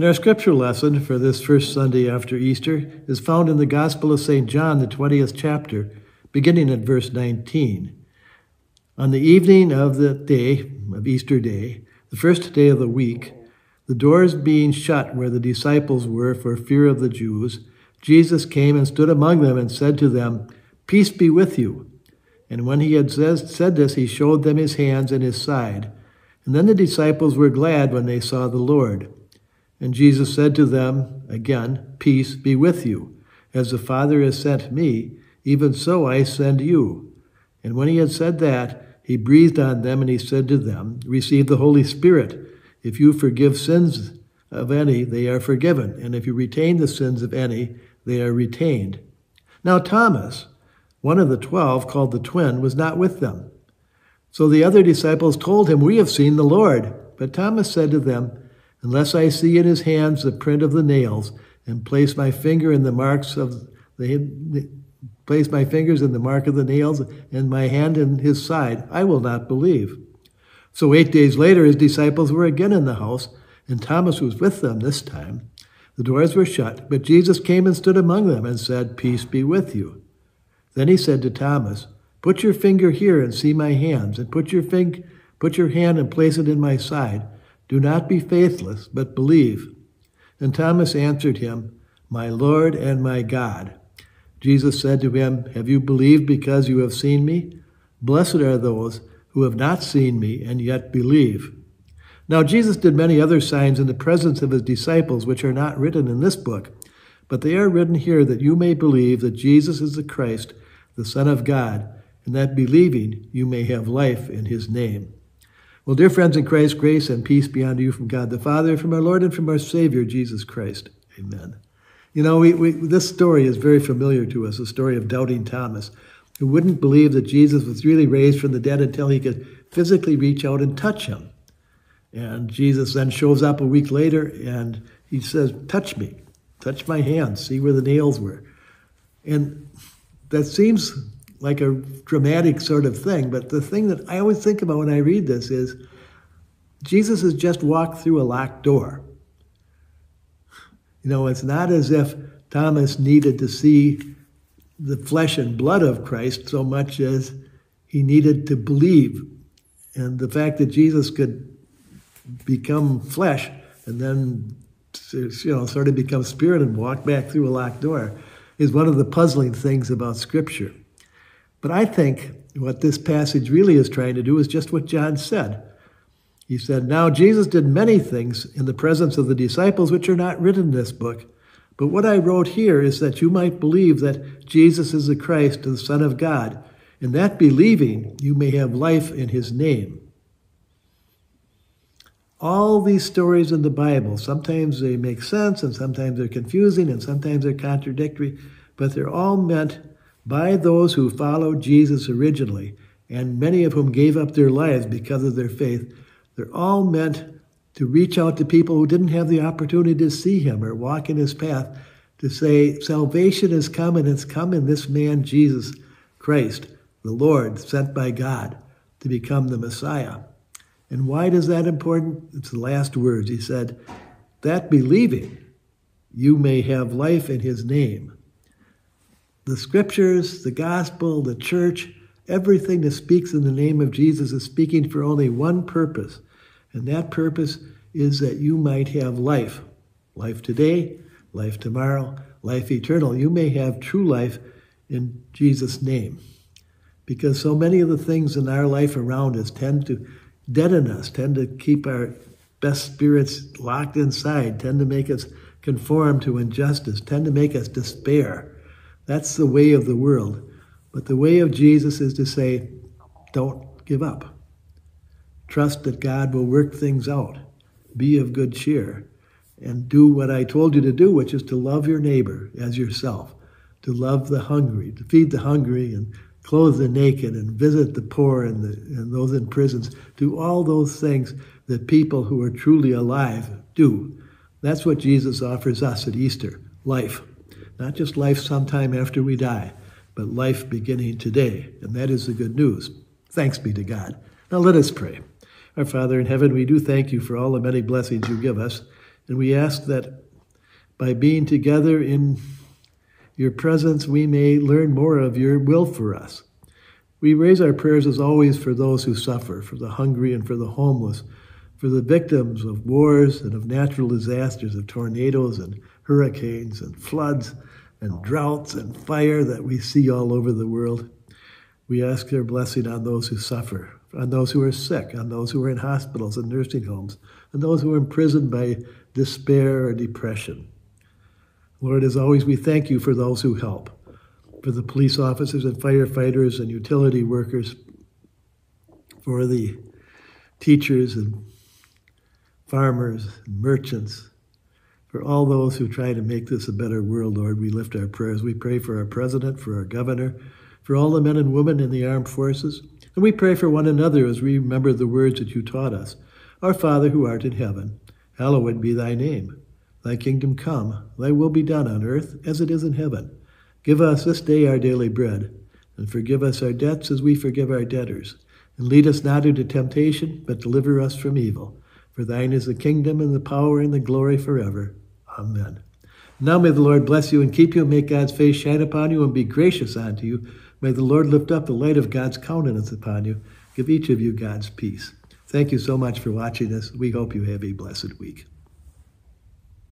And our scripture lesson for this first Sunday after Easter is found in the Gospel of St. John, the 20th chapter, beginning at verse 19. On the evening of the day of Easter Day, the first day of the week, the doors being shut where the disciples were for fear of the Jews, Jesus came and stood among them and said to them, Peace be with you. And when he had said this, he showed them his hands and his side. And then the disciples were glad when they saw the Lord. And Jesus said to them again, Peace be with you. As the Father has sent me, even so I send you. And when he had said that, he breathed on them and he said to them, Receive the Holy Spirit. If you forgive sins of any, they are forgiven. And if you retain the sins of any, they are retained. Now, Thomas, one of the twelve, called the twin, was not with them. So the other disciples told him, We have seen the Lord. But Thomas said to them, Unless I see in his hands the print of the nails, and place my finger in the marks of the, place my fingers in the mark of the nails, and my hand in his side, I will not believe. So eight days later, his disciples were again in the house, and Thomas was with them this time. The doors were shut, but Jesus came and stood among them and said, Peace be with you. Then he said to Thomas, Put your finger here and see my hands, and put your, fing- put your hand and place it in my side. Do not be faithless, but believe. And Thomas answered him, My Lord and my God. Jesus said to him, Have you believed because you have seen me? Blessed are those who have not seen me and yet believe. Now, Jesus did many other signs in the presence of his disciples, which are not written in this book, but they are written here that you may believe that Jesus is the Christ, the Son of God, and that believing you may have life in his name. Well, dear friends in Christ, grace and peace be unto you from God the Father, from our Lord and from our Savior, Jesus Christ. Amen. You know, we, we, this story is very familiar to us, the story of doubting Thomas, who wouldn't believe that Jesus was really raised from the dead until he could physically reach out and touch him. And Jesus then shows up a week later and he says, Touch me, touch my hands, see where the nails were. And that seems like a dramatic sort of thing. But the thing that I always think about when I read this is Jesus has just walked through a locked door. You know, it's not as if Thomas needed to see the flesh and blood of Christ so much as he needed to believe. And the fact that Jesus could become flesh and then, you know, sort of become spirit and walk back through a locked door is one of the puzzling things about Scripture. But I think what this passage really is trying to do is just what John said. He said, Now Jesus did many things in the presence of the disciples which are not written in this book. But what I wrote here is that you might believe that Jesus is the Christ, the Son of God. and that believing, you may have life in his name. All these stories in the Bible, sometimes they make sense, and sometimes they're confusing, and sometimes they're contradictory, but they're all meant by those who followed Jesus originally, and many of whom gave up their lives because of their faith, they're all meant to reach out to people who didn't have the opportunity to see him or walk in his path, to say, Salvation has come, and it's come in this man, Jesus Christ, the Lord, sent by God to become the Messiah. And why is that important? It's the last words. He said, That believing, you may have life in his name the scriptures, the gospel, the church, everything that speaks in the name of Jesus is speaking for only one purpose, and that purpose is that you might have life. Life today, life tomorrow, life eternal. You may have true life in Jesus' name. Because so many of the things in our life around us tend to deaden us, tend to keep our best spirits locked inside, tend to make us conform to injustice, tend to make us despair. That's the way of the world. But the way of Jesus is to say, don't give up. Trust that God will work things out. Be of good cheer. And do what I told you to do, which is to love your neighbor as yourself, to love the hungry, to feed the hungry and clothe the naked and visit the poor and, the, and those in prisons. Do all those things that people who are truly alive do. That's what Jesus offers us at Easter life. Not just life sometime after we die, but life beginning today. And that is the good news. Thanks be to God. Now let us pray. Our Father in heaven, we do thank you for all the many blessings you give us. And we ask that by being together in your presence, we may learn more of your will for us. We raise our prayers as always for those who suffer, for the hungry and for the homeless, for the victims of wars and of natural disasters, of tornadoes and hurricanes and floods and droughts and fire that we see all over the world. We ask your blessing on those who suffer, on those who are sick, on those who are in hospitals and nursing homes, and those who are imprisoned by despair or depression. Lord, as always, we thank you for those who help, for the police officers and firefighters and utility workers, for the teachers and farmers and merchants, for all those who try to make this a better world, Lord. We lift our prayers. We pray for our president, for our governor, for all the men and women in the armed forces. And we pray for one another as we remember the words that you taught us. Our Father who art in heaven, hallowed be thy name. Thy kingdom come, thy will be done on earth as it is in heaven. Give us this day our daily bread, and forgive us our debts as we forgive our debtors. And lead us not into temptation, but deliver us from evil. For thine is the kingdom and the power and the glory forever. Amen. Now may the Lord bless you and keep you, and make God's face shine upon you and be gracious unto you. May the Lord lift up the light of God's countenance upon you. Give each of you God's peace. Thank you so much for watching us. We hope you have a blessed week.